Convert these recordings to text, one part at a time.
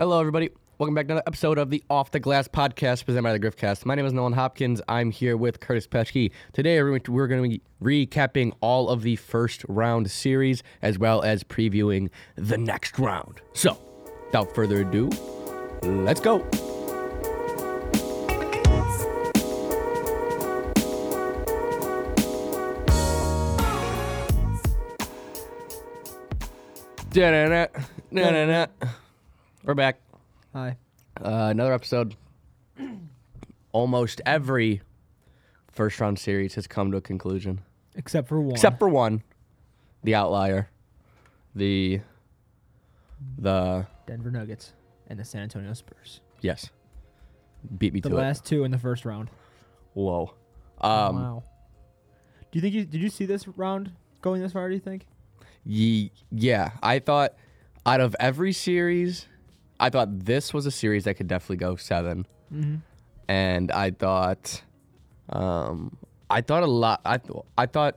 Hello, everybody. Welcome back to another episode of the Off the Glass podcast presented by the Griffcast. My name is Nolan Hopkins. I'm here with Curtis Peschke. Today, we're going to be recapping all of the first round series as well as previewing the next round. So, without further ado, let's go. Da-da-da, da-da-da. We're back. Hi. Uh, another episode. Almost every first round series has come to a conclusion, Except for one. except for one, the outlier, the the Denver Nuggets and the San Antonio Spurs. yes, beat me to The to last two in the first round. it. Whoa. Um, wow. Do you think you did you see this round going this far? Do you think? Ye- yeah, I thought out of every series, I thought this was a series that could definitely go 7 Mm-hmm. and I thought, um, I thought a lot. I th- I thought,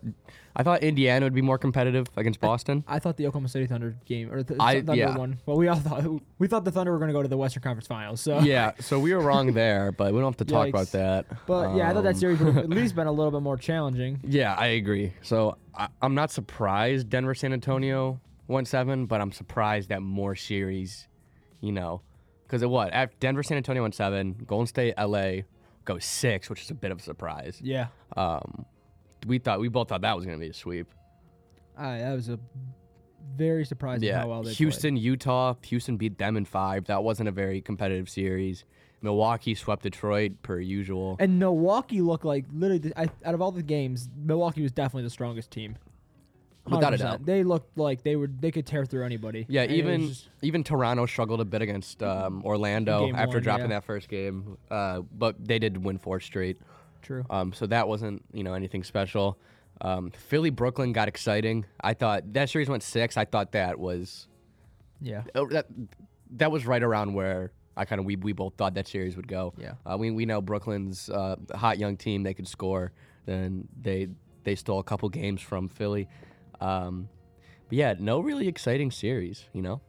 I thought Indiana would be more competitive against Boston. I thought the Oklahoma City Thunder game or the I- Thunder yeah. one. Well, we all thought we thought the Thunder were going to go to the Western Conference Finals. So yeah, so we were wrong there, but we don't have to talk about that. But yeah, I thought that Um, series would at least been a little bit more challenging. Yeah, I agree. So I, I'm not surprised Denver San Antonio went seven, but I'm surprised that more series, you know, because it what after Denver San Antonio went seven, Golden State LA go six, which is a bit of a surprise. Yeah. Um, we thought we both thought that was going to be a sweep. I, that was a very surprising Yeah, how well they played. Houston, Utah, Houston beat them in five. That wasn't a very competitive series. Milwaukee swept Detroit per usual. And Milwaukee looked like literally the, I, out of all the games, Milwaukee was definitely the strongest team. Without a 100%. doubt. They looked like they were they could tear through anybody. Yeah, And even just- even Toronto struggled a bit against um, Orlando after one, dropping yeah. that first game, uh, but they did win four straight. true. Um, so that wasn't you know anything special. Um, Philly Brooklyn got exciting. I thought that series went six. I thought that was yeah. uh, that that was right around where I kind of we, we both thought that series would go. Yeah. Uh, we we know Brooklyn's uh, hot young team. They could score. Then they they stole a couple games from Philly. Um, but yeah, no really exciting series. You know.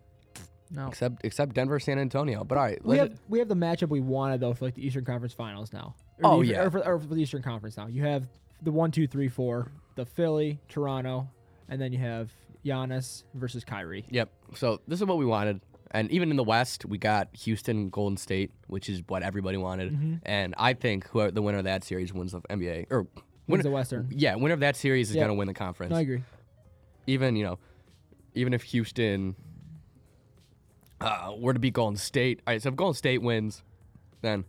No. except except Denver, San Antonio. But all right, We have we have the matchup we wanted though for like the Eastern Conference Finals now. Oh, the, yeah. or for, or for the Eastern Conference now. You have the one, two, three, four, the Philly, Toronto, and then you have Giannis versus Kyrie. Yep. So this is what we wanted, and even in the West, we got Houston, Golden State, which is what everybody wanted. Mm-hmm. And I think whoever the winner of that series wins the NBA or Wins winner, the Western. yeah, winner of that series is Yep. gonna win the conference. No, I agree. Even you know, even if Houston uh, were to beat Golden State, all right. So if Golden State wins, then.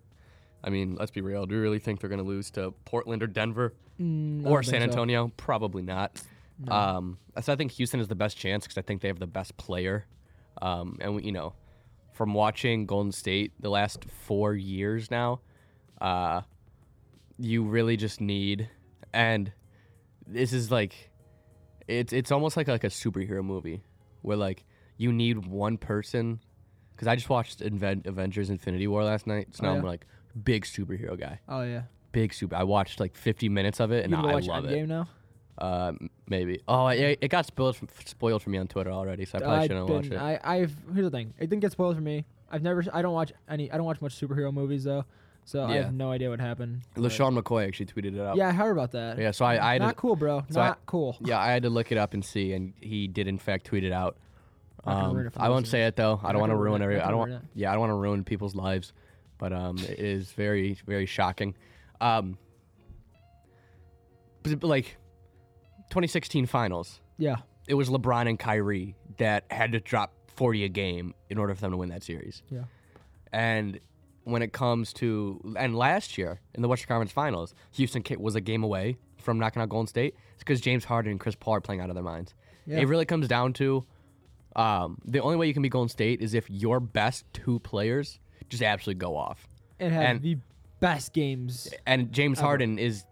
I mean, let's be real. Do you really think they're going to lose to Portland or Denver? Mm, or San think so. Antonio? Probably not. Um, so I think Houston is the best chance because I think they have the best player. Um, and we, you know, from watching Golden State the last four years now, uh, you really just need, and this is like, it's it's almost like like a superhero movie where like you need one person. Because I just watched Inven- Avengers: Infinity War last night, so Oh, now I'm like big superhero guy Oh yeah. big super. I watched like 50 minutes of it and You I watch love Endgame it. now? Uh, maybe. Oh, it, it got spoiled from, spoiled for me on Twitter already, so I probably I've shouldn't watch been- it. I, I've here's the thing. It didn't get spoiled for me. I've never. I don't watch any. I don't watch much superhero movies though, so I Yeah. have no idea what happened. but- LeSean McCoy actually tweeted it out. Yeah, I heard about that. Yeah, so I, I had Not to, cool, bro. so I- Not cool. yeah, I had to look it up and see, and he did in fact tweet it out. Not gonna Um, it for I won't say it though. I Not don't want to gonna ruin ruin it. every. Not I don't gonna want. ruin Yeah, I don't want to ruin people's lives, but um, it is very very shocking. Um, but, but, like, 2016 finals. Yeah. it was LeBron and Kyrie that had to drop 40 a game in order for them to win that series. Yeah. And when it comes to and last year in the Western Conference Finals, Houston was a game away from knocking out Golden State. It's because James Harden and Chris Paul are playing out of their minds. Yeah. It really comes down to um, the only way you can beat Golden State is if your best two players just absolutely go off. And have And- the best games. And James Ever. Harden is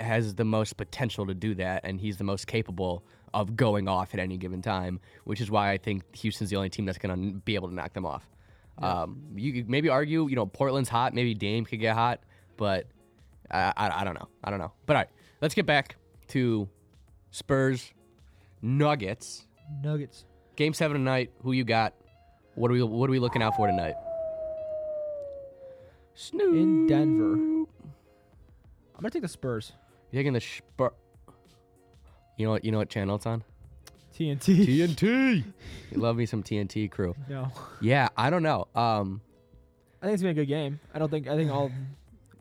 has the most potential to do that, and he's the most capable of going off at any given time, which is why I think Houston's the only team that's going to be able to knock them off. Um, you could maybe argue, you know, Portland's hot, maybe Dame could get hot, but I, I, I don't know. I don't know. But all right, let's get back to Spurs Nuggets. Nuggets. Game seven tonight. Who you got? What are we What are we looking out for tonight? Snoop. In Denver. I'm gonna take the Spurs. You're taking the Spur? You know what? You know what channel it's on? TNT. TNT. you love me some TNT crew. no. Yeah, I don't know. Um, I think it's been a good game. I don't think I think all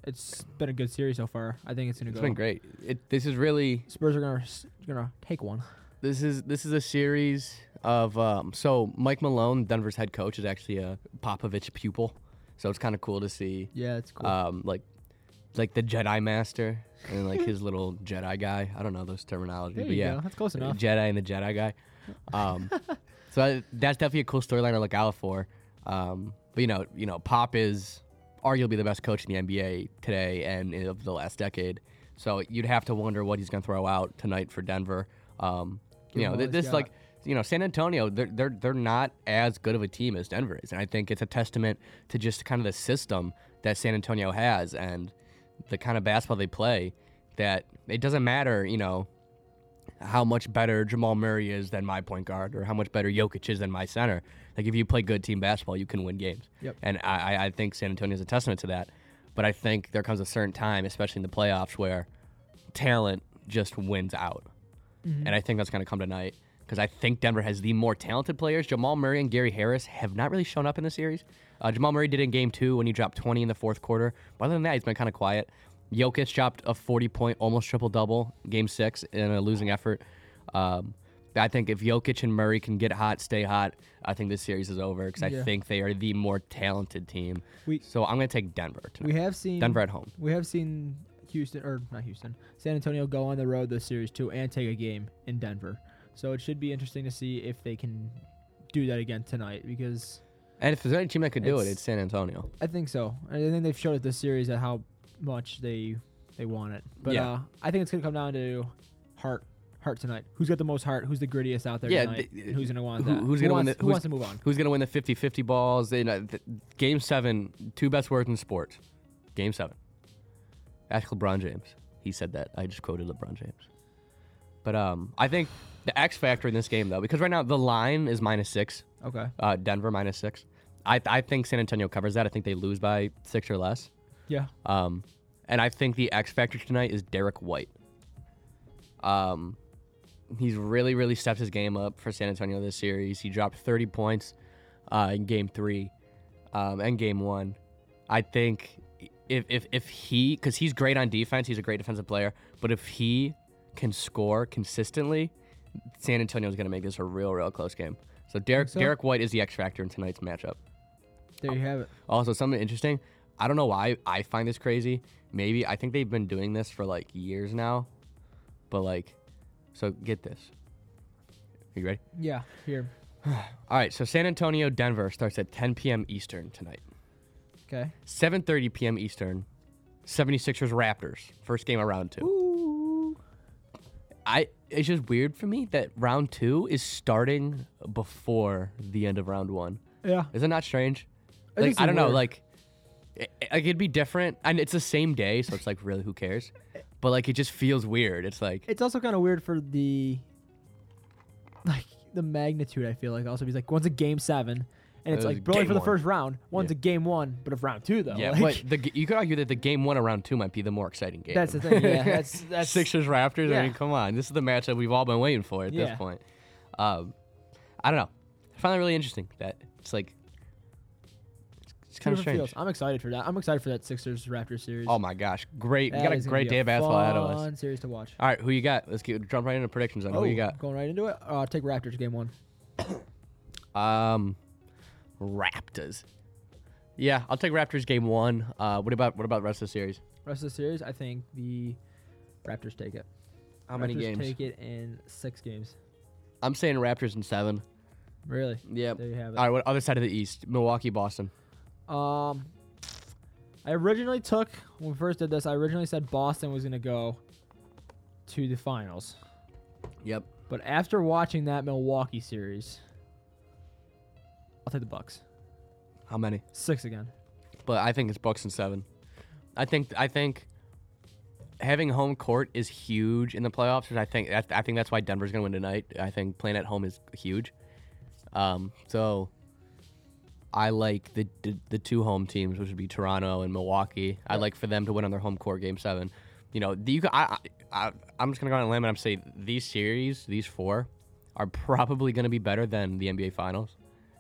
it's been a good series so far. I think it's gonna it's go. been great. It, this is really Spurs are gonna gonna take one. this is this is a series of um, so Mike Malone, Denver's head coach, is actually a Popovich pupil, so it's kind of cool to see Yeah, it's cool. um, like like the Jedi Master and like his little Jedi guy. I don't know those terminology, there but you yeah, go. That's close enough. Jedi and the Jedi guy. Um, so I, that's definitely a cool storyline to look out for. Um, but you know, you know, Pop is arguably the best coach in the NBA today and of the last decade. So you'd have to wonder what he's going to throw out tonight for Denver. Um, Give you him know, all th- he's this got. like you know San Antonio, they're they're they're not as good of a team as Denver is, and I think it's a testament to just kind of the system that San Antonio has and the kind of basketball they play. That it doesn't matter, you know, how much better Jamal Murray is than my point guard, or how much better Jokic is than my center. Like if you play good team basketball, you can win games. Yep. And I, I- think San Antonio is a testament to that. But I think there comes a certain time, especially in the playoffs, where talent just wins out. Mm-hmm. And I think that's going to come tonight because I think Denver has the more talented players. Jamal Murray and Gary Harris have not really shown up in the series. Uh, Jamal Murray did in game two when he dropped 20 in the fourth quarter. But other than that, he's been kind of quiet. Jokic dropped a 40 point, almost triple double, game six in a losing effort. Um, I think if Jokic and Murray can get hot, stay hot, I think this series is over because I Yeah. think they are the more talented team. We- so I'm going to take Denver tonight. we have seen Denver at home. We have seen Houston or not Houston, San Antonio go on the road this series too and take a game in Denver. So it should be interesting to see if they can do that again tonight because And if there's any team that could do it, It's- it's San Antonio. I think so. I think they've showed it this series at how much they they want it. But Yeah. uh, I think it's gonna come down to heart heart tonight. Who's got the most heart? Who's the grittiest out there Yeah, tonight? and who's gonna want who- that? who's Who gonna win wants- the- Who who's- wants to move on? Who's going to win the 50 50 balls? In, uh, th- game seven, two best words in sports. Game seven. Ask LeBron James. He said that. I just quoted LeBron James. But um, I think the X factor in this game, though, because right now the line is minus six, Okay. uh, Denver minus six. I, I think San Antonio covers that. I think they lose by six or less. Yeah. Um, and I think the X factor tonight is Derrick White. Um, he's really, really stepped his game up for San Antonio this series. He dropped 30 points uh, in game three um, and game one. I think if, if, if he, because he's great on defense, he's a great defensive player, but if he can score consistently, San Antonio is going to make this a real, real close game. So Derrick, so? Derrick White is the X factor in tonight's matchup. There you have it. Also, something interesting. I don't know why I find this crazy. Maybe I think they've been doing this for like years now, but like, so get this. Are you ready? Yeah. Here. All right. So San Antonio, Denver starts at 10 p.m. Eastern tonight. Okay. 7:30 p.m. Eastern. 76ers Raptors. First game of round two. Ooh. I it's just weird for me that round two is starting before the end of round one. Yeah. Is it not strange? Like I don't know, like it, like it'd be different, and it's the same day, so it's like really who cares? But like it just feels weird. It's like It's also kind of weird for the like the magnitude. I feel like also because like one's a game seven, and it's like game for the one. first round. One's Yeah. a game one, but of round two though. yeah, like, but the g- you could argue that the game one around two might be the more exciting game. that's the thing. Yeah, that's that's Sixers Raptors. I Yeah. mean, come on, this is the matchup we've all been waiting for at Yeah. this point. Um, I don't know. I find it really interesting that it's like it's, kind of strange. feels. I'm excited for that. I'm excited for that Sixers Raptors series. Oh my gosh, great! That we got a is gonna great be day of basketball ahead of us. Fun series to watch. All right, who you got? Let's get jump right into predictions. On who you Oh, got? Going right into it. Uh, take Raptors game one. Um, Raptors. Yeah, I'll take Raptors game one. Uh, what about what about the rest of the series? Rest of the series, I think the Raptors take it. How many Raptors games? Take it in six games. I'm saying Raptors in seven. Really? Yep. There you have it. All right, what other side of the East? Milwaukee, Boston. Um, I originally took when we first did this. I originally said Boston was gonna go to the finals, Yep. but after watching that Milwaukee series, I'll take the Bucks. How many? Six again. But I think it's Bucks and seven. I think I think having home court is huge in the playoffs. and I think I I think that's why Denver's gonna win tonight. I think playing at home is huge. Um, so I like the, the the two home teams, which would be Toronto and Milwaukee. I'd like for them to win on their home court game seven. You know, the, you, I, I, I'm just gonna go on a limb and I'm say these series, these four, are probably gonna be better than the NBA Finals.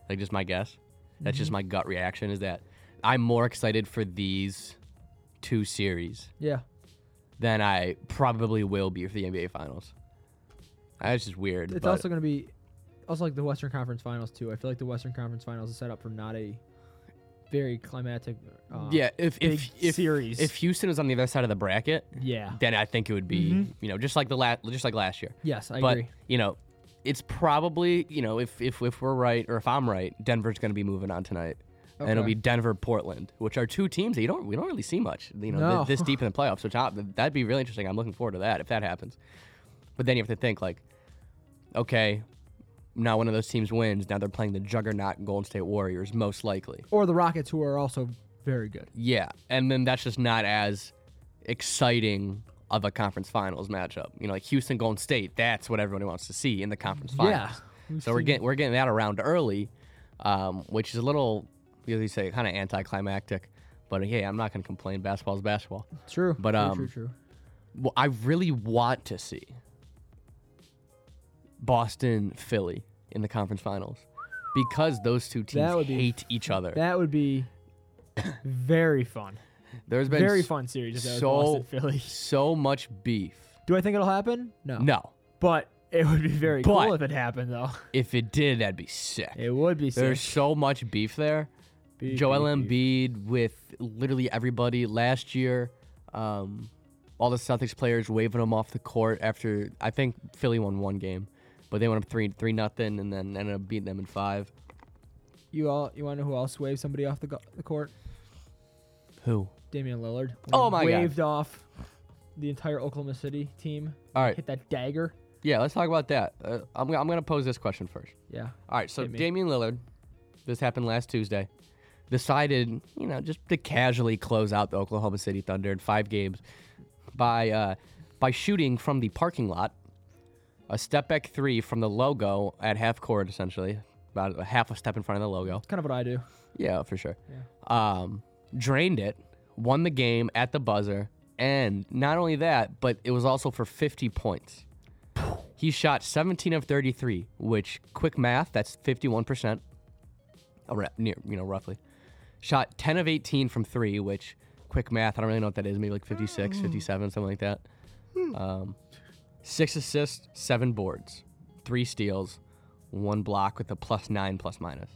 Like just my guess. That's just mm-hmm. my gut reaction. Is that I'm more excited for these two series Yeah. than I probably will be for the NBA Finals. That's just weird. It's also going to be also like the Western Conference Finals too. I feel like the Western Conference Finals is set up for not a very climatic. Uh, yeah. If if if series. if Houston was on the other side of the bracket, Yeah. then I think it would be Mhm. you know just like the last just like last year. Yes, I but agree. you know, it's probably you know if if if we're right or if I'm right, Denver's going to be moving on tonight, and it'll be Denver Portland, which are two teams that you don't we don't really see much you know No. thi- this deep in the playoffs. Which I, that'd be really interesting. I'm looking forward to that if that happens. But then you have to think like, okay, now one of those teams wins. Now they're playing the juggernaut Golden State Warriors most likely. Or the Rockets, who are also very good. Yeah, and then that's just not as exciting of a conference finals matchup. You know, like Houston Golden State, that's what everybody wants to see in the conference finals. Yeah. So we're getting we're getting that around early, um, which is a little, as you say, kind of anticlimactic. But hey, I'm not going to complain. Basketball's basketball. True. but, true, um, true, true. Well, I really want to see Boston Philly in the conference finals because those two teams That would be- hate each other. That would be very fun. There's been Very s- fun series if that was so Boston Philly. so much beef. Do I think it'll happen? No. No, But it would be very But- cool if it happened, though. if it did, that'd be sick. It would be sick. There's sick. so much beef there. Beef, Joel beef, beef. Embiid with literally everybody last year. Um, all the Celtics players waving him off the court after I think Philly won one game, but they went up three three nothing and then ended up beating them in five. You all, you want to know who else waved somebody off the, go- the court? Who? Damian Lillard. Oh my God. waved off the entire Oklahoma City team. All right, Hit that dagger. yeah, let's talk about that. Uh, I'm I'm gonna pose this question first. Yeah. All right, so. Damian Lillard, this happened last Tuesday, decided, you know, just to casually close out the Oklahoma City Thunder in five games by uh, by shooting from the parking lot, a step back three from the logo at half court, essentially, about a half a step in front of the logo. It's kind of what I do. Yeah, for sure. Yeah. Um, drained it, won the game at the buzzer, and not only that, but it was also for 50 points. He shot 17 of 33, which quick math, that's 51%. Around, near, you know, roughly. Shot 10 of 18 from 3, which quick math, I don't really know what that is, maybe like 56, 57, something like that. Um, 6 assists, 7 boards, 3 steals, 1 block with a plus 9 plus minus.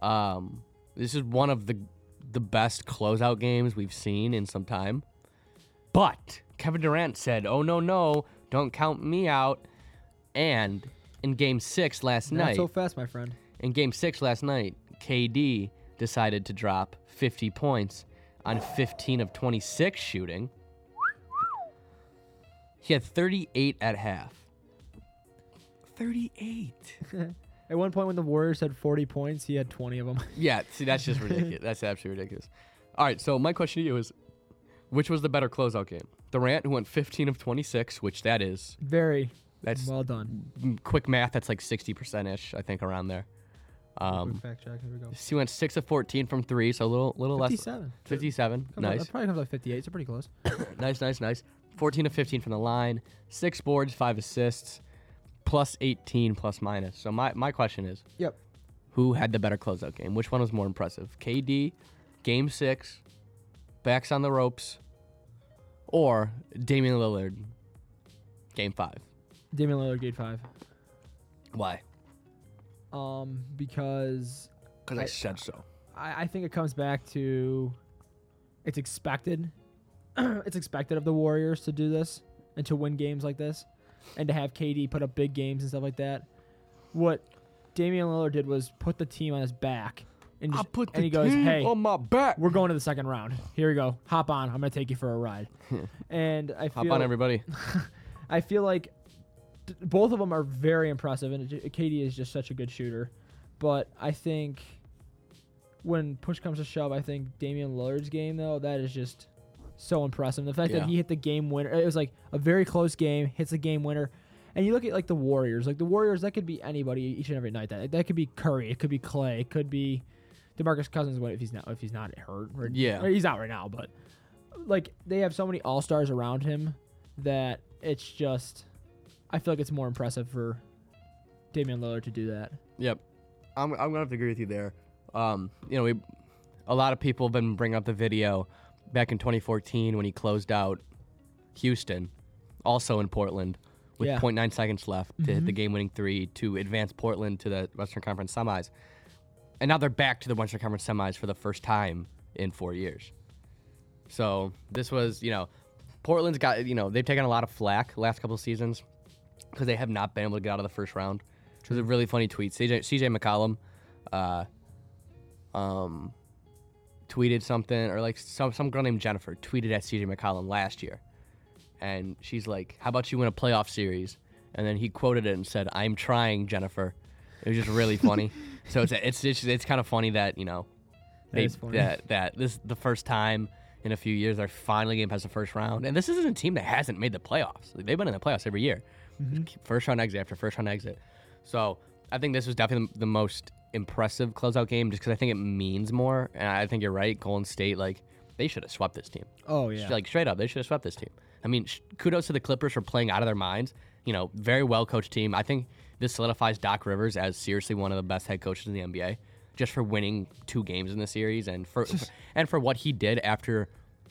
Um, this is one of the the best closeout games we've seen in some time. But Kevin Durant said, "Oh no, no, don't count me out." And in Game Six last Not night, so fast, my friend. in Game Six last night, KD decided to drop 50 points on 15 of 26 shooting. He had 38 at half. 38. At one point, when the Warriors had 40 points, he had 20 of them. Yeah, see, that's just ridiculous. that's absolutely ridiculous. All right, so my question to you is, which was the better closeout game? Durant, who went 15 of 26, which that is Very that's well done. quick math. That's like 60 percent ish, I think, around there. Um, Quick fact check. Here we go. he went six of 14 from three, so a little little less. 57. 57, Comes out- nice, That probably comes like 58, so pretty close. nice, nice, nice. 14 of 15 from the line, six boards, five assists, plus 18 plus minus. So my my question is, Yep. who had the better closeout game? Which one was more impressive? KD, Game Six, backs on the ropes, or Damian Lillard, Game Five? Damian Lillard, game 5. Why? Um, because Because I- I said so. I, I think it comes back to it's expected. it's expected of the Warriors to do this and to win games like this and to have KD put up big games and stuff like that. What Damian Lillard did was put the team on his back and, just, and he goes, "Hey, my back. we're going to the second round. Here we go. Hop on. I'm gonna take you for a ride." and I Hop feel on, everybody. I feel like th- both of them are very impressive, and J- KD is just such a good shooter. But I think when push comes to shove, I think Damian Lillard's game though that is just so impressive. The fact Yeah. that he hit the game winner, it was like a very close game, hits the game winner. And you look at like the Warriors, like the Warriors, that could be anybody each and every night. That that could be Curry, it could be Clay, it could be Demarcus Cousins, what if he's not if he's not hurt? Or, Yeah. or he's out right now, but like they have so many all stars around him that it's just I feel like it's more impressive for Damian Lillard to do that. Yep. I'm, I'm gonna have to agree with you there. Um, you know, we a lot of people have been bringing up the video back in 2014 when he closed out Houston, also in Portland, with Yeah. 0.9 seconds left to hit the Mhm. game-winning three to advance Portland to the Western Conference semis, and now they're back to the Western Conference semis for the first time in four years. So this was, you know, Portland's got, you know, they've taken a lot of flack last couple of seasons because they have not been able to get out of the first round. Which was a really funny tweet. CJ, CJ McCollum, uh, um, tweeted something, or like some some girl named Jennifer tweeted at CJ McCollum last year, and she's like, "How about you win a playoff series?" And then he quoted it and said, "I'm trying, Jennifer." It was just really funny. So it's it's it's, it's kind of funny that you know That they funny. that that this the first time in a few years they're finally getting past the first round, and this isn't a team that hasn't made the playoffs. Like, they've been in the playoffs every year, Mm-hmm. first round exit after first round exit. So I think this was definitely the most impressive closeout game, just because I think it means more. And I think you're right, Golden State like they should have swept this team. Oh yeah. Like straight up, they should have swept this team. I mean, sh- kudos to the Clippers for playing out of their minds. You know, very well coached team. I think this solidifies Doc Rivers as seriously one of the best head coaches in the NBA, just for winning two games in the series and for and for what he did after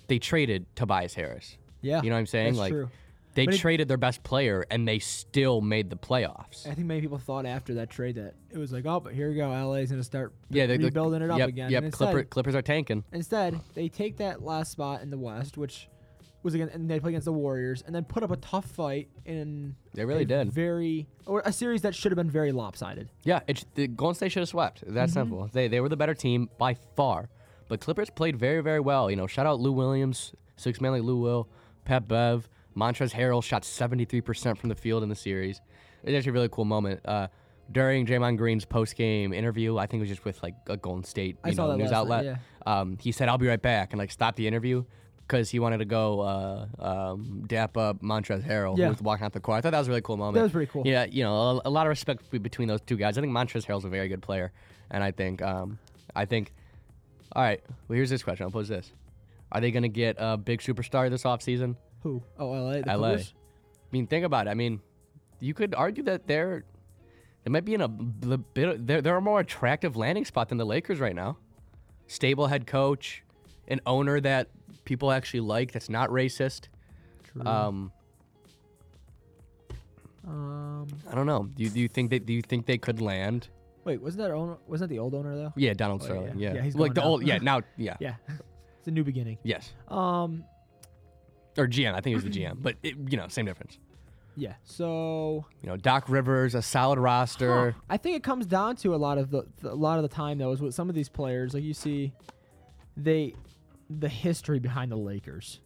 they traded Tobias Harris. yeah. You know what I'm saying? That's like true. They But it- traded their best player and they still made the playoffs. I think many people thought after that trade that it was like, oh, but here we go, LA's gonna start Yeah, they, rebuilding it up yep, again. Yep, And Clipper, Clippers are tanking. instead, they take that last spot in the West, which was again, and they play against the Warriors, and then put up a tough fight in They really a did. very or a series that should have been very lopsided. Yeah, it's the Golden State should have swept. That Mm-hmm. simple. They they were the better team by far. But Clippers played very very well. You know, shout out Lou Williams, six man like Lou Will, Pat Bev, Montrezl Harrell shot 73% from the field in the series. It's actually a really cool moment. Uh, during Draymond Green's post game interview, I think it was just with like a Golden State you know, news last night, outlet. Um, he said, "I'll be right back," and like stopped the interview because he wanted to go uh, um, dap up Montrezl Harrell, Yeah. who was walking out the court. I thought that was a really cool moment. That was pretty cool. Yeah, you know, a, a lot of respect between those two guys. I think Montrezl Harrell's a very good player, and I think, um, I think, all right. Well, here's this question. I'll pose this: Are they going to get a big superstar this offseason? Who? Oh, LA. The LA. Clippers? I mean, think about it. I mean, you could argue that they're they might be in a bit. They're, they're a more attractive landing spot than the Lakers right now. Stable head coach, an owner that people actually like. That's not racist. True. Um, Um, I don't know. Do you, do you think that? Do you think they could land? wait, wasn't that owner? Wasn't that the old owner though? Yeah, Donald Oh, Sterling. yeah. Yeah, Yeah, he's like the now. old. Yeah, now. Yeah. Yeah, it's a new beginning. Yes. Um, Or GM. I think it was the GM, but it, you know, same difference. yeah. So You know, Doc Rivers, a solid roster. I think it comes down to a lot of the, a lot of the time though is with some of these players like you see, they, the history behind the Lakers,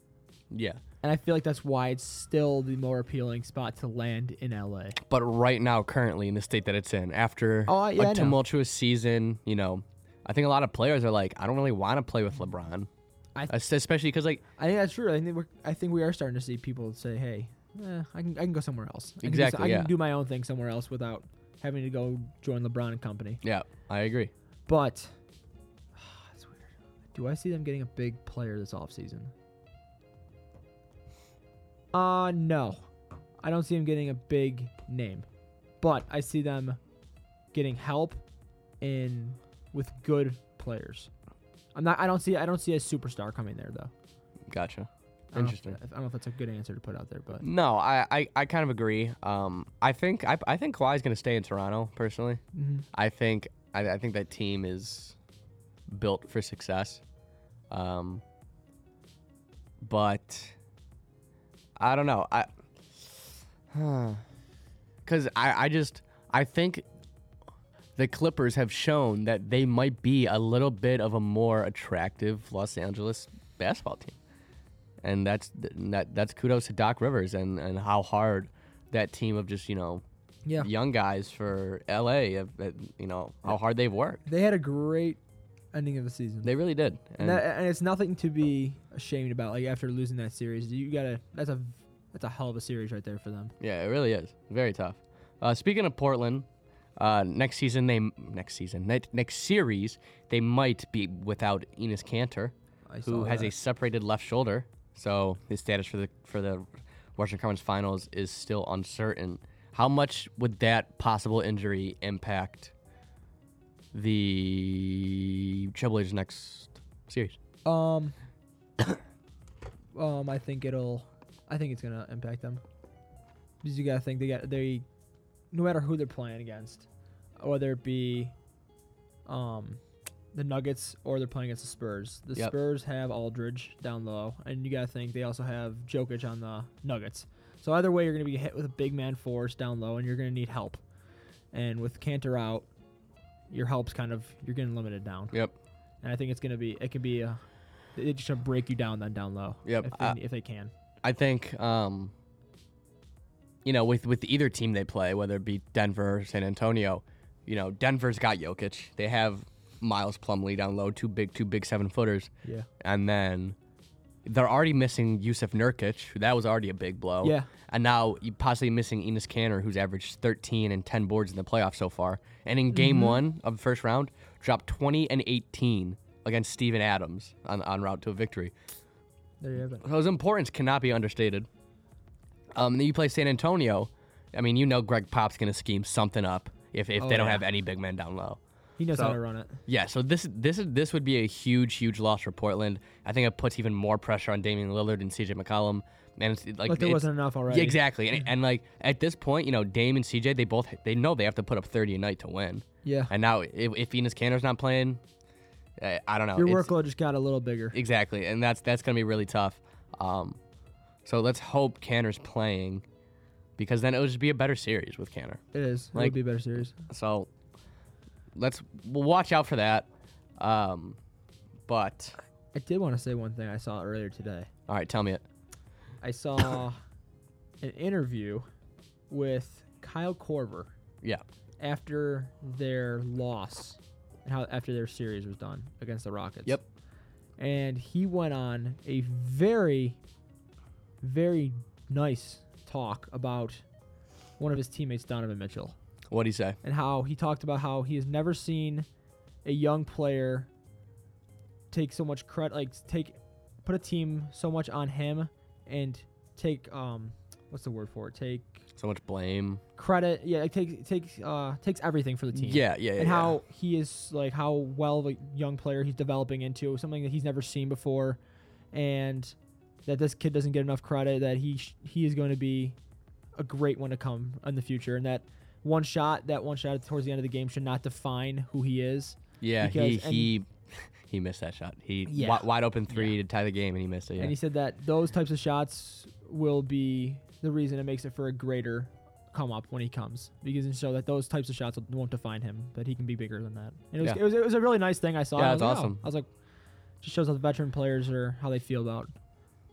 Yeah. and I feel like that's why it's still the more appealing spot to land in LA. But right now, currently in the state that it's in, after Oh, yeah, I a tumultuous season, you know, I think a lot of players are like, I don't really want to play with LeBron. I- Es- especially because like I think that's true. I think we're I think we are starting to see people say, hey, eh, I can I can go somewhere else. I can do Exactly, I yeah. can do my own thing somewhere else without having to go join LeBron and company. yeah, I agree. But it's weird. Do I see them getting a big player this offseason? Uh no. I don't see them getting a big name. But I see them getting help in with good players. I'm not I don't see I don't see a superstar coming there though. Gotcha. I don't know if- Interesting. I don't know if that's a good answer to put out there, but No, I, I, I kind of agree. Um, I think I, I think Kawhi's gonna stay in Toronto personally. Mhm. I think I, I think that team is built for success. Um, but I don't know. I Huh. because I, I just I think the Clippers have shown that they might be a little bit of a more attractive Los Angeles basketball team, and that's that that's kudos to Doc Rivers and and how hard that team of just you know yeah. young guys for LA, have, you know how hard they've worked. They had a great ending of the season. They really did. and, that, and it's nothing to be ashamed about. Like after losing that series, you gotta. That's a that's a hell of a series right there for them. Yeah, it really is. Very tough. Uh, speaking of Portland, Uh, next season they next season next, next series they might be without Enes Kanter, I who has a separated left shoulder. So his status for the for the Western Conference Finals is still uncertain. How much would that possible injury impact the Trailblazers next series? Um, um, I think it'll. I think it's gonna impact them because you gotta think they got they, no matter who they're playing against, whether it be, um, the Nuggets or they're playing against the Spurs. The Yep. Spurs have Aldridge down low, and you gotta think they also have Jokic on the Nuggets. So either way, you're gonna be hit with a big man force down low, and you're gonna need help. And with Kanter out, your help's kind of you're getting limited down Yep. and I think it's gonna be it could be a it's just gonna break you down then down low. Yep, If they, uh, if they can. I think, um, you know, with with either team they play, whether it be Denver or San Antonio, you know, Denver's got Jokic. They have Miles Plumlee down low, two big, two big seven footers, Yeah. and then they're already missing Jusuf Nurkic. That was already a big blow. Yeah. And now you possibly missing Enes Kanter, who's averaged 13 and 10 boards in the playoffs so far. And in game Mm-hmm. one of the first round, dropped 20 and 18 against Steven Adams on, on route to a victory. There you have it. So his importance cannot be understated. Um, and then you play San Antonio. I mean, you know Gregg Pop's going to scheme something up if, if Oh, they don't yeah. have any big men down low. He knows how to run it. Yeah, so this this is this would be a huge huge loss for Portland. I think it puts even more pressure on Damian Lillard and CJ McCollum. And it's like, Like, there it's- wasn't enough already. Yeah, exactly. And, and like at this point, you know, Dame and CJ, they both they know they have to put up 30 a night to win. Yeah. And now if, if Enes Kanter's not playing, I, I don't know. Your It's- workload just got a little bigger. Exactly, and that's that's gonna be really tough. Um, so let's hope Kanter's playing, because then it would just be a better series with Kanter. It is. It Like- would be a better series. So let's we'll watch out for that. Um, but I did want to say one thing I saw earlier today. all right, tell me it. I saw an interview with Kyle Korver Yeah, after their loss and how after their series was done against the Rockets. Yep. And he went on a very, very nice talk about one of his teammates, Donovan Mitchell, what do he say? and how he talked about how he has never seen a young player take so much credit, like take put a team so much on him and take um what's the word for it? Take So much blame. credit. Yeah, like take take uh takes everything for the team. Yeah, yeah, yeah. and how he is like how well of a young player he's developing into something that he's never seen before, and that this kid doesn't get enough credit. That he sh- he is going to be a great one to come in the future, and that one shot that one shot towards the end of the game should not define who he is. yeah, he because- and- he he missed that shot. He Yeah. wi- wide open three to tie the game, and he missed it. Yeah. And he said that those types of shots will be the reason it makes it for a greater come up when he comes because it show that those types of shots won't define him that he can be bigger than that and it was, Yeah. it was, it was a really nice thing I saw Yeah, that's like, oh. awesome. I was like just shows how the veteran players are how they feel about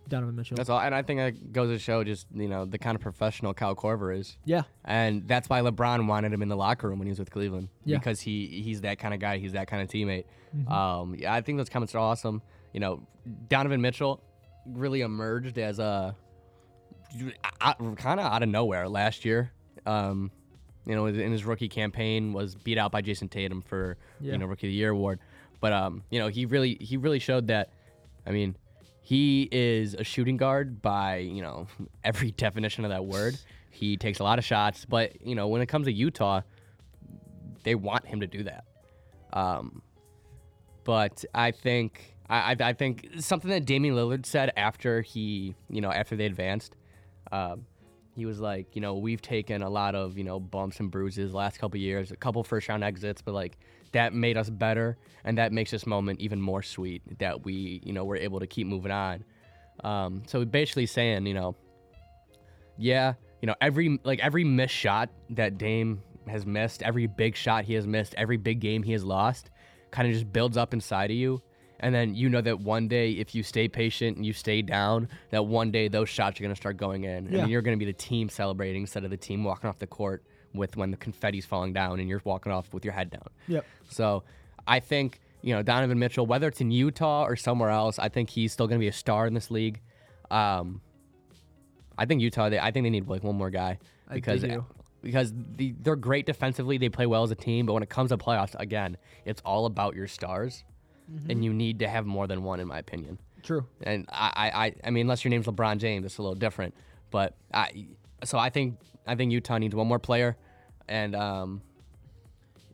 Donovan Mitchell That's all, and I think that goes to show just you know the kind of professional Kyle Korver is. yeah And that's why LeBron wanted him in the locker room when he was with Cleveland. Yeah. Because he he's that kind of guy. He's that kind of teammate. Mhm. Um, yeah, I think those comments are awesome. You know, Donovan Mitchell really emerged as a kind of out of nowhere last year. Um, you know, in his rookie campaign, was beat out by Jayson Tatum for Yeah. you know rookie of the year award. But um, you know, he really he really showed that. I mean, he is a shooting guard by you know every definition of that word. He takes a lot of shots, but you know when it comes to Utah, they want him to do that. Um, but I think I, I think something that Damian Lillard said after he you know after they advanced, um, he was like you know we've taken a lot of you know bumps and bruises last couple years, a couple first round exits, but like that made us better, and that makes this moment even more sweet that we you know we're able to keep moving on. Um, so basically saying you know yeah, you know, every like every missed shot that Dame has missed, every big shot he has missed, every big game he has lost, kind of just builds up inside of you. And then you know that one day, if you stay patient and you stay down, that one day those shots are going to start going in. Yeah. And you're going to be the team celebrating instead of the team walking off the court with when the confetti's falling down and you're walking off with your head down. yep So I think, you know, Donovan Mitchell, whether it's in Utah or somewhere else, I think he's still going to be a star in this league. Um, I think Utah, they, I think they need like one more guy I because do. because the, they're great defensively. They play well as a team, but when it comes to playoffs, again, it's all about your stars, and you need to have more than one, in my opinion. True. And I, I, I, mean, unless your name's LeBron James, it's a little different. But I, so I think I think Utah needs one more player, and um,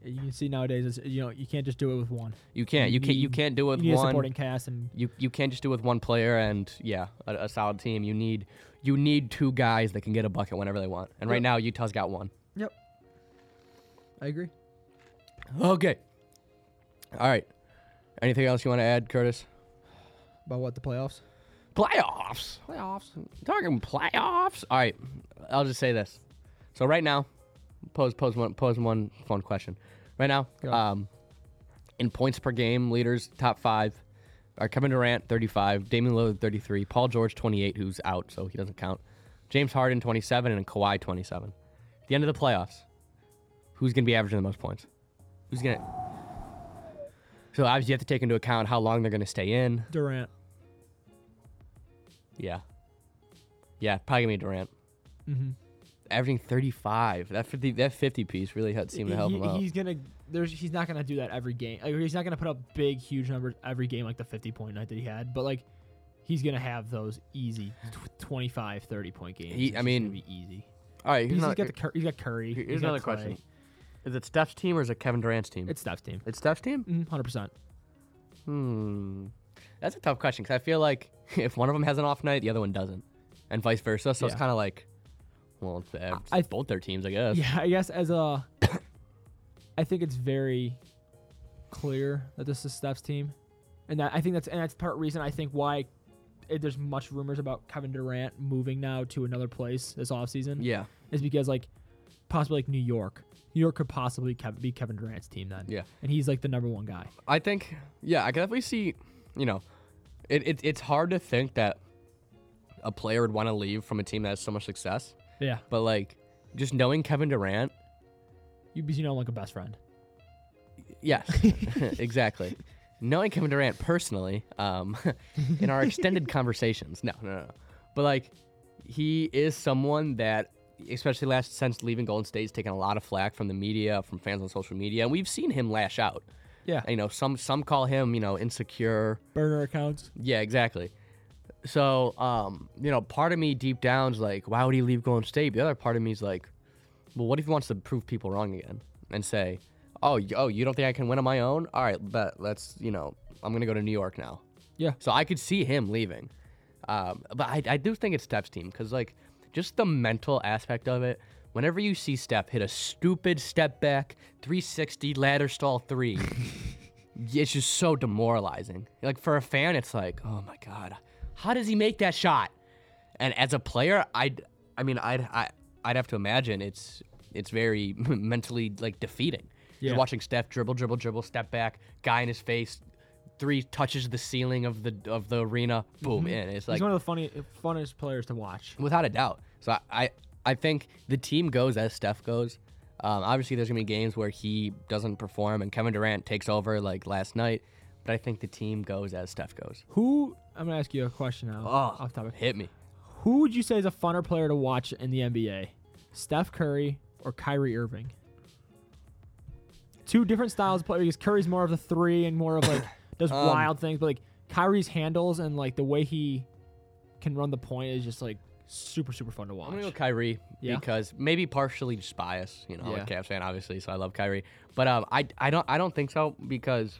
You can see nowadays, it's, you know, you can't just do it with one. you can't you can't you can't do it You with one. supporting cast, and You you can't just do it with one player and yeah, a, a solid team. You need you need two guys that can get a bucket whenever they want. And right now Utah's got one. yep, I agree. Okay. All right. Anything else you want to add, Curtis? About what the playoffs? Playoffs. Playoffs. Talking playoffs. All right. I'll just say this. So right now, pose pose one pose one fun question. Right now, um, in points per game, leaders top five are Kevin Durant 35, Damian Lillard 33, Paul George 28, who's out, so he doesn't count. James Harden 27, and Kawhi 27. At the end of the playoffs, who's gonna be averaging the most points? Who's gonna? So obviously you have to take into account how long they're gonna stay in. Durant. Yeah. Yeah, probably gonna be Durant. Mm-hmm. averaging 35. That 50, that 50 piece really had seemed to help him out. He's gonna. There's. He's not gonna do that every game. Like, he's not gonna put up big, huge numbers every game like the 50 point night that he had. But like, he's gonna have those easy tw- 25, 30 point games. He- I mean, be easy. All right, here's He's another, got the he's got Curry. here's he's another question. Is it Steph's team or is it Kevin Durant's team? It's Steph's team. it's Steph's team? Hundred percent. Hmm. That's a tough question because I feel like if one of them has an off night, the other one doesn't, and vice versa. So it's kind of like, well, it's, uh, I- both their teams, I guess. Yeah, I guess as a, I think it's very clear that this is Steph's team, and that I think that's and that's part reason I think why it, there's much rumors about Kevin Durant moving now to another place this offseason Yeah. is because like possibly like New York, New York could possibly be Kevin Durant's team then. Yeah. and he's like the number one guy. I think, yeah, I can definitely see, you know, it, it, it's hard to think that a player would want to leave from a team that has so much success, Yeah, but like just knowing Kevin Durant, you'd be you know like a best friend. Yes, exactly. Knowing Kevin Durant personally, um, in our extended conversations, no, no, no, but like, he is someone that, especially last since leaving Golden State, has taken a lot of flack from the media, from fans on social media, and we've seen him lash out. Yeah, You know, some some call him, you know, insecure. burner accounts. Yeah, exactly. So, um, you know, part of me deep down's like, why would he leave Golden State? The other part of me is like, well, what if he wants to prove people wrong again and say, oh, oh, you don't think I can win on my own? All right, but let's, you know, I'm gonna go to New York now. Yeah. So I could see him leaving, um, but I, I do think it's Steph's team because like just the mental aspect of it. Whenever you see Steph hit a stupid step back 360 ladder stall three, it's just so demoralizing. Like for a fan, it's like, oh my god, how does he make that shot? And as a player, I'd, I mean, I'd, I, I'd have to imagine it's, it's very mentally like defeating. Yeah. You're watching Steph dribble, dribble, dribble, step back, guy in his face, three touches the ceiling of the of the arena, boom, in. It's like he's one of the funny, funnest players to watch. without a doubt. So I, I, I think the team goes as Steph goes. Um, obviously, there's gonna be games where he doesn't perform and Kevin Durant takes over, like last night. But I think the team goes as Steph goes. Who? I'm gonna ask you a question now. Oh, off topic. hit me. Who would you say is a funner player to watch in the NBA? Steph Curry or Kyrie Irving? Two different styles of play because Curry's more of the three and more of like does Um, wild things, but like Kyrie's handles and like the way he can run the point is just like super super fun to watch. I'm gonna go Kyrie Yeah? because maybe partially just bias. You know, I'm a Cavs fan, obviously, so I love Kyrie. But um, I, I don't I don't think so because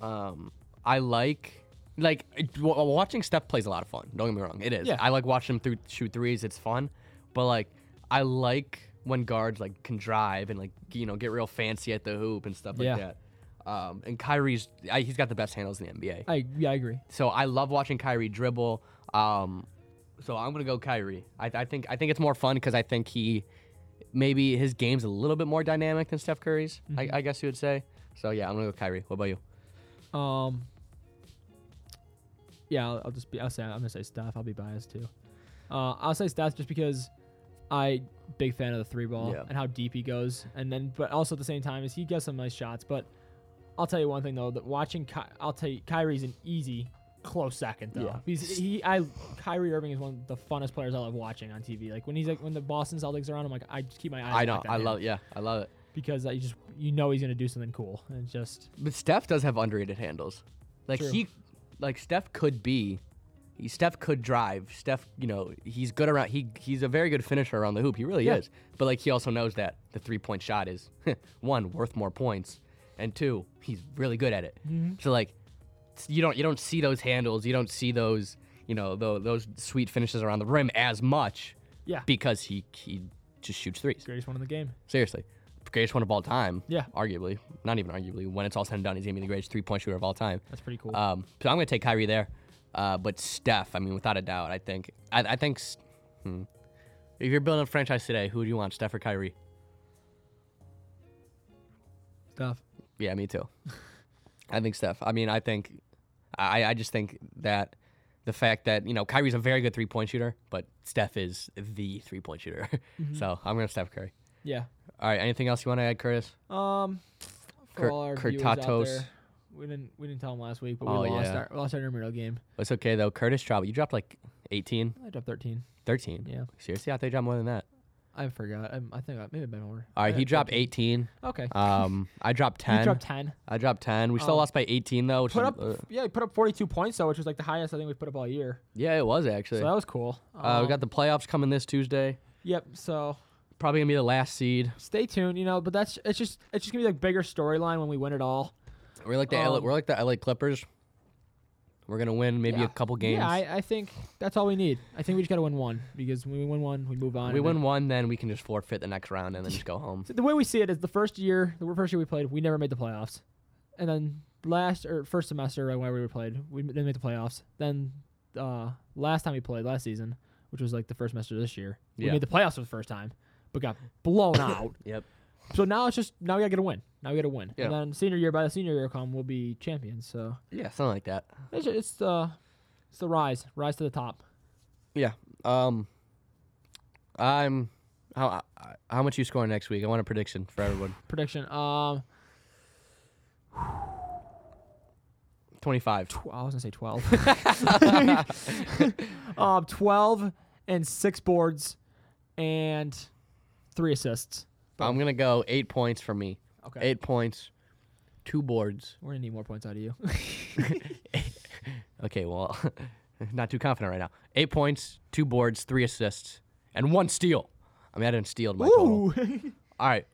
um, I like like watching Steph plays a lot of fun. Don't get me wrong, it is. Yeah. I like watching him through shoot threes. It's fun, but like I like when guards like can drive and like you know get real fancy at the hoop and stuff like Yeah. that. Um, and Kyrie's I, he's got the best handles in the NBA. I yeah I agree. So I love watching Kyrie dribble. Um, so I'm gonna go Kyrie. I, I think I think it's more fun because I think he maybe his game's a little bit more dynamic than Steph Curry's. I, I guess you would say. So yeah, I'm gonna go Kyrie. What about you? Um. Yeah, I'll, I'll just be. I'll say. I'm gonna say Steph. I'll be biased too. Uh, I'll say Steph just because I big fan of the three ball Yeah. and how deep he goes, and then but also at the same time is he gets some nice shots. But I'll tell you one thing though that watching, Ky- I'll tell you, Kyrie's an easy close second though. Yeah. He's he I Kyrie Irving is one of the funnest players I love watching on TV. Like when he's like when the Boston Celtics are on, I'm like I just keep my eyes. I know. I love. Yeah, I love it. because I just you know he's gonna do something cool and just But Steph does have underrated handles. Like True. he, like Steph could be, he, Steph could drive. Steph, you know, he's good around. He he's a very good finisher around the hoop. He really Yeah. is. But like he also knows that the three point shot is one worth more points, and two he's really good at it. Mm-hmm. So like, you don't you don't see those handles. You don't see those you know those, those sweet finishes around the rim as much yeah because he he just shoots threes. greatest one in the game. Seriously. Greatest one of all time. Yeah. Arguably. Not even arguably. When it's all said and done, he's going to be the greatest three point shooter of all time. That's pretty cool. Um, so I'm going to take Kyrie there. Uh, but Steph, I mean, without a doubt, I think. I, I think. Hmm. If you're building a franchise today, who do you want, Steph or Kyrie? Steph. Yeah, me too. I think Steph. I mean, I think. I, I just think that the fact that, you know, Kyrie's a very good three point shooter, but Steph is the three point shooter. so I'm going to Steph Curry. Yeah. All right. Anything else you want to add, Curtis? Um, for Cur- all our viewers out Curtatos. there, we didn't we didn't tell him last week, but Oh, we lost yeah. our we lost our intramural game. It's okay, though. Curtis dropped. You dropped like 18, I dropped 13. 13. Yeah, Seriously? I thought you dropped more than that. I forgot. I, I think I maybe a bit more. All right. He dropped 13. 18. Okay. Um, I dropped 10. You dropped 10. I dropped 10. We still Um, lost by 18, though. Which Put is, up, uh, yeah, you put up 42 points though, which was like the highest I think we've put up all year. yeah, it was actually. So that was cool. uh, we got Um, the playoffs coming this Tuesday. Yep. So Probably gonna be the last seed. stay tuned. You know, but that's it's just it's just gonna be like bigger storyline when we win it all. We're like the LA, Um, we're like the LA Clippers. We're gonna win maybe Yeah. a couple games. Yeah, I, I think that's all we need. I think we just gotta win one because when we win one, we move on. we win then- one, then we can just forfeit the next round and then just go home. So the way we see it is the first year, the first year we played, we never made the playoffs, and then last or first semester, right where we played, we didn't make the playoffs. Then uh, last time we played last season, which was like the first semester this year, we Yeah. made the playoffs for the first time, but got blown out. Yep. So now it's just now we gotta get a win. Now we gotta win, Yeah. and then senior year by the senior year come, we'll be champions. So Yeah, something like that. it's it's the it's the rise, rise to the top. Yeah. Um. I'm. How how much you scoring next week? I want a prediction for everyone. Prediction. Um, Twenty five. tw- I was gonna say twelve. um, twelve and six boards, and three assists. I'm gonna go eight points for me. Okay. Eight points, two boards. We're gonna need more points out of you. Okay, well, not too confident right now. Eight points, two boards, three assists, and one steal. I mean, I didn't steal my total. All right.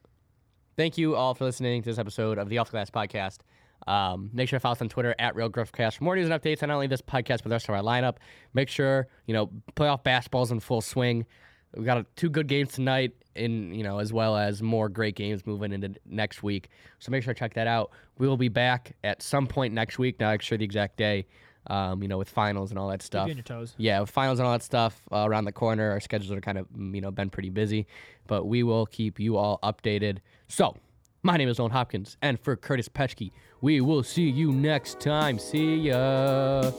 Thank you all for listening to this episode of the Off the Glass podcast. Um, make sure to follow us on Twitter at RealGruffCast for more news and updates on not only this podcast but the rest of our lineup. Make sure you know playoff basketball's in full swing. We got two good games tonight, in you know as well as more great games moving into next week. So make sure to check that out. We will be back at some point next week. Not sure the exact day. Um, you know, with finals and all that stuff. you on your toes. Yeah, with finals and all that stuff uh, around the corner. Our schedules are kind of, mm, you know, been pretty busy, but we will keep you all updated. So, my name is Nolan Hopkins, and for Curtis Petchke, we will see you next time. See ya.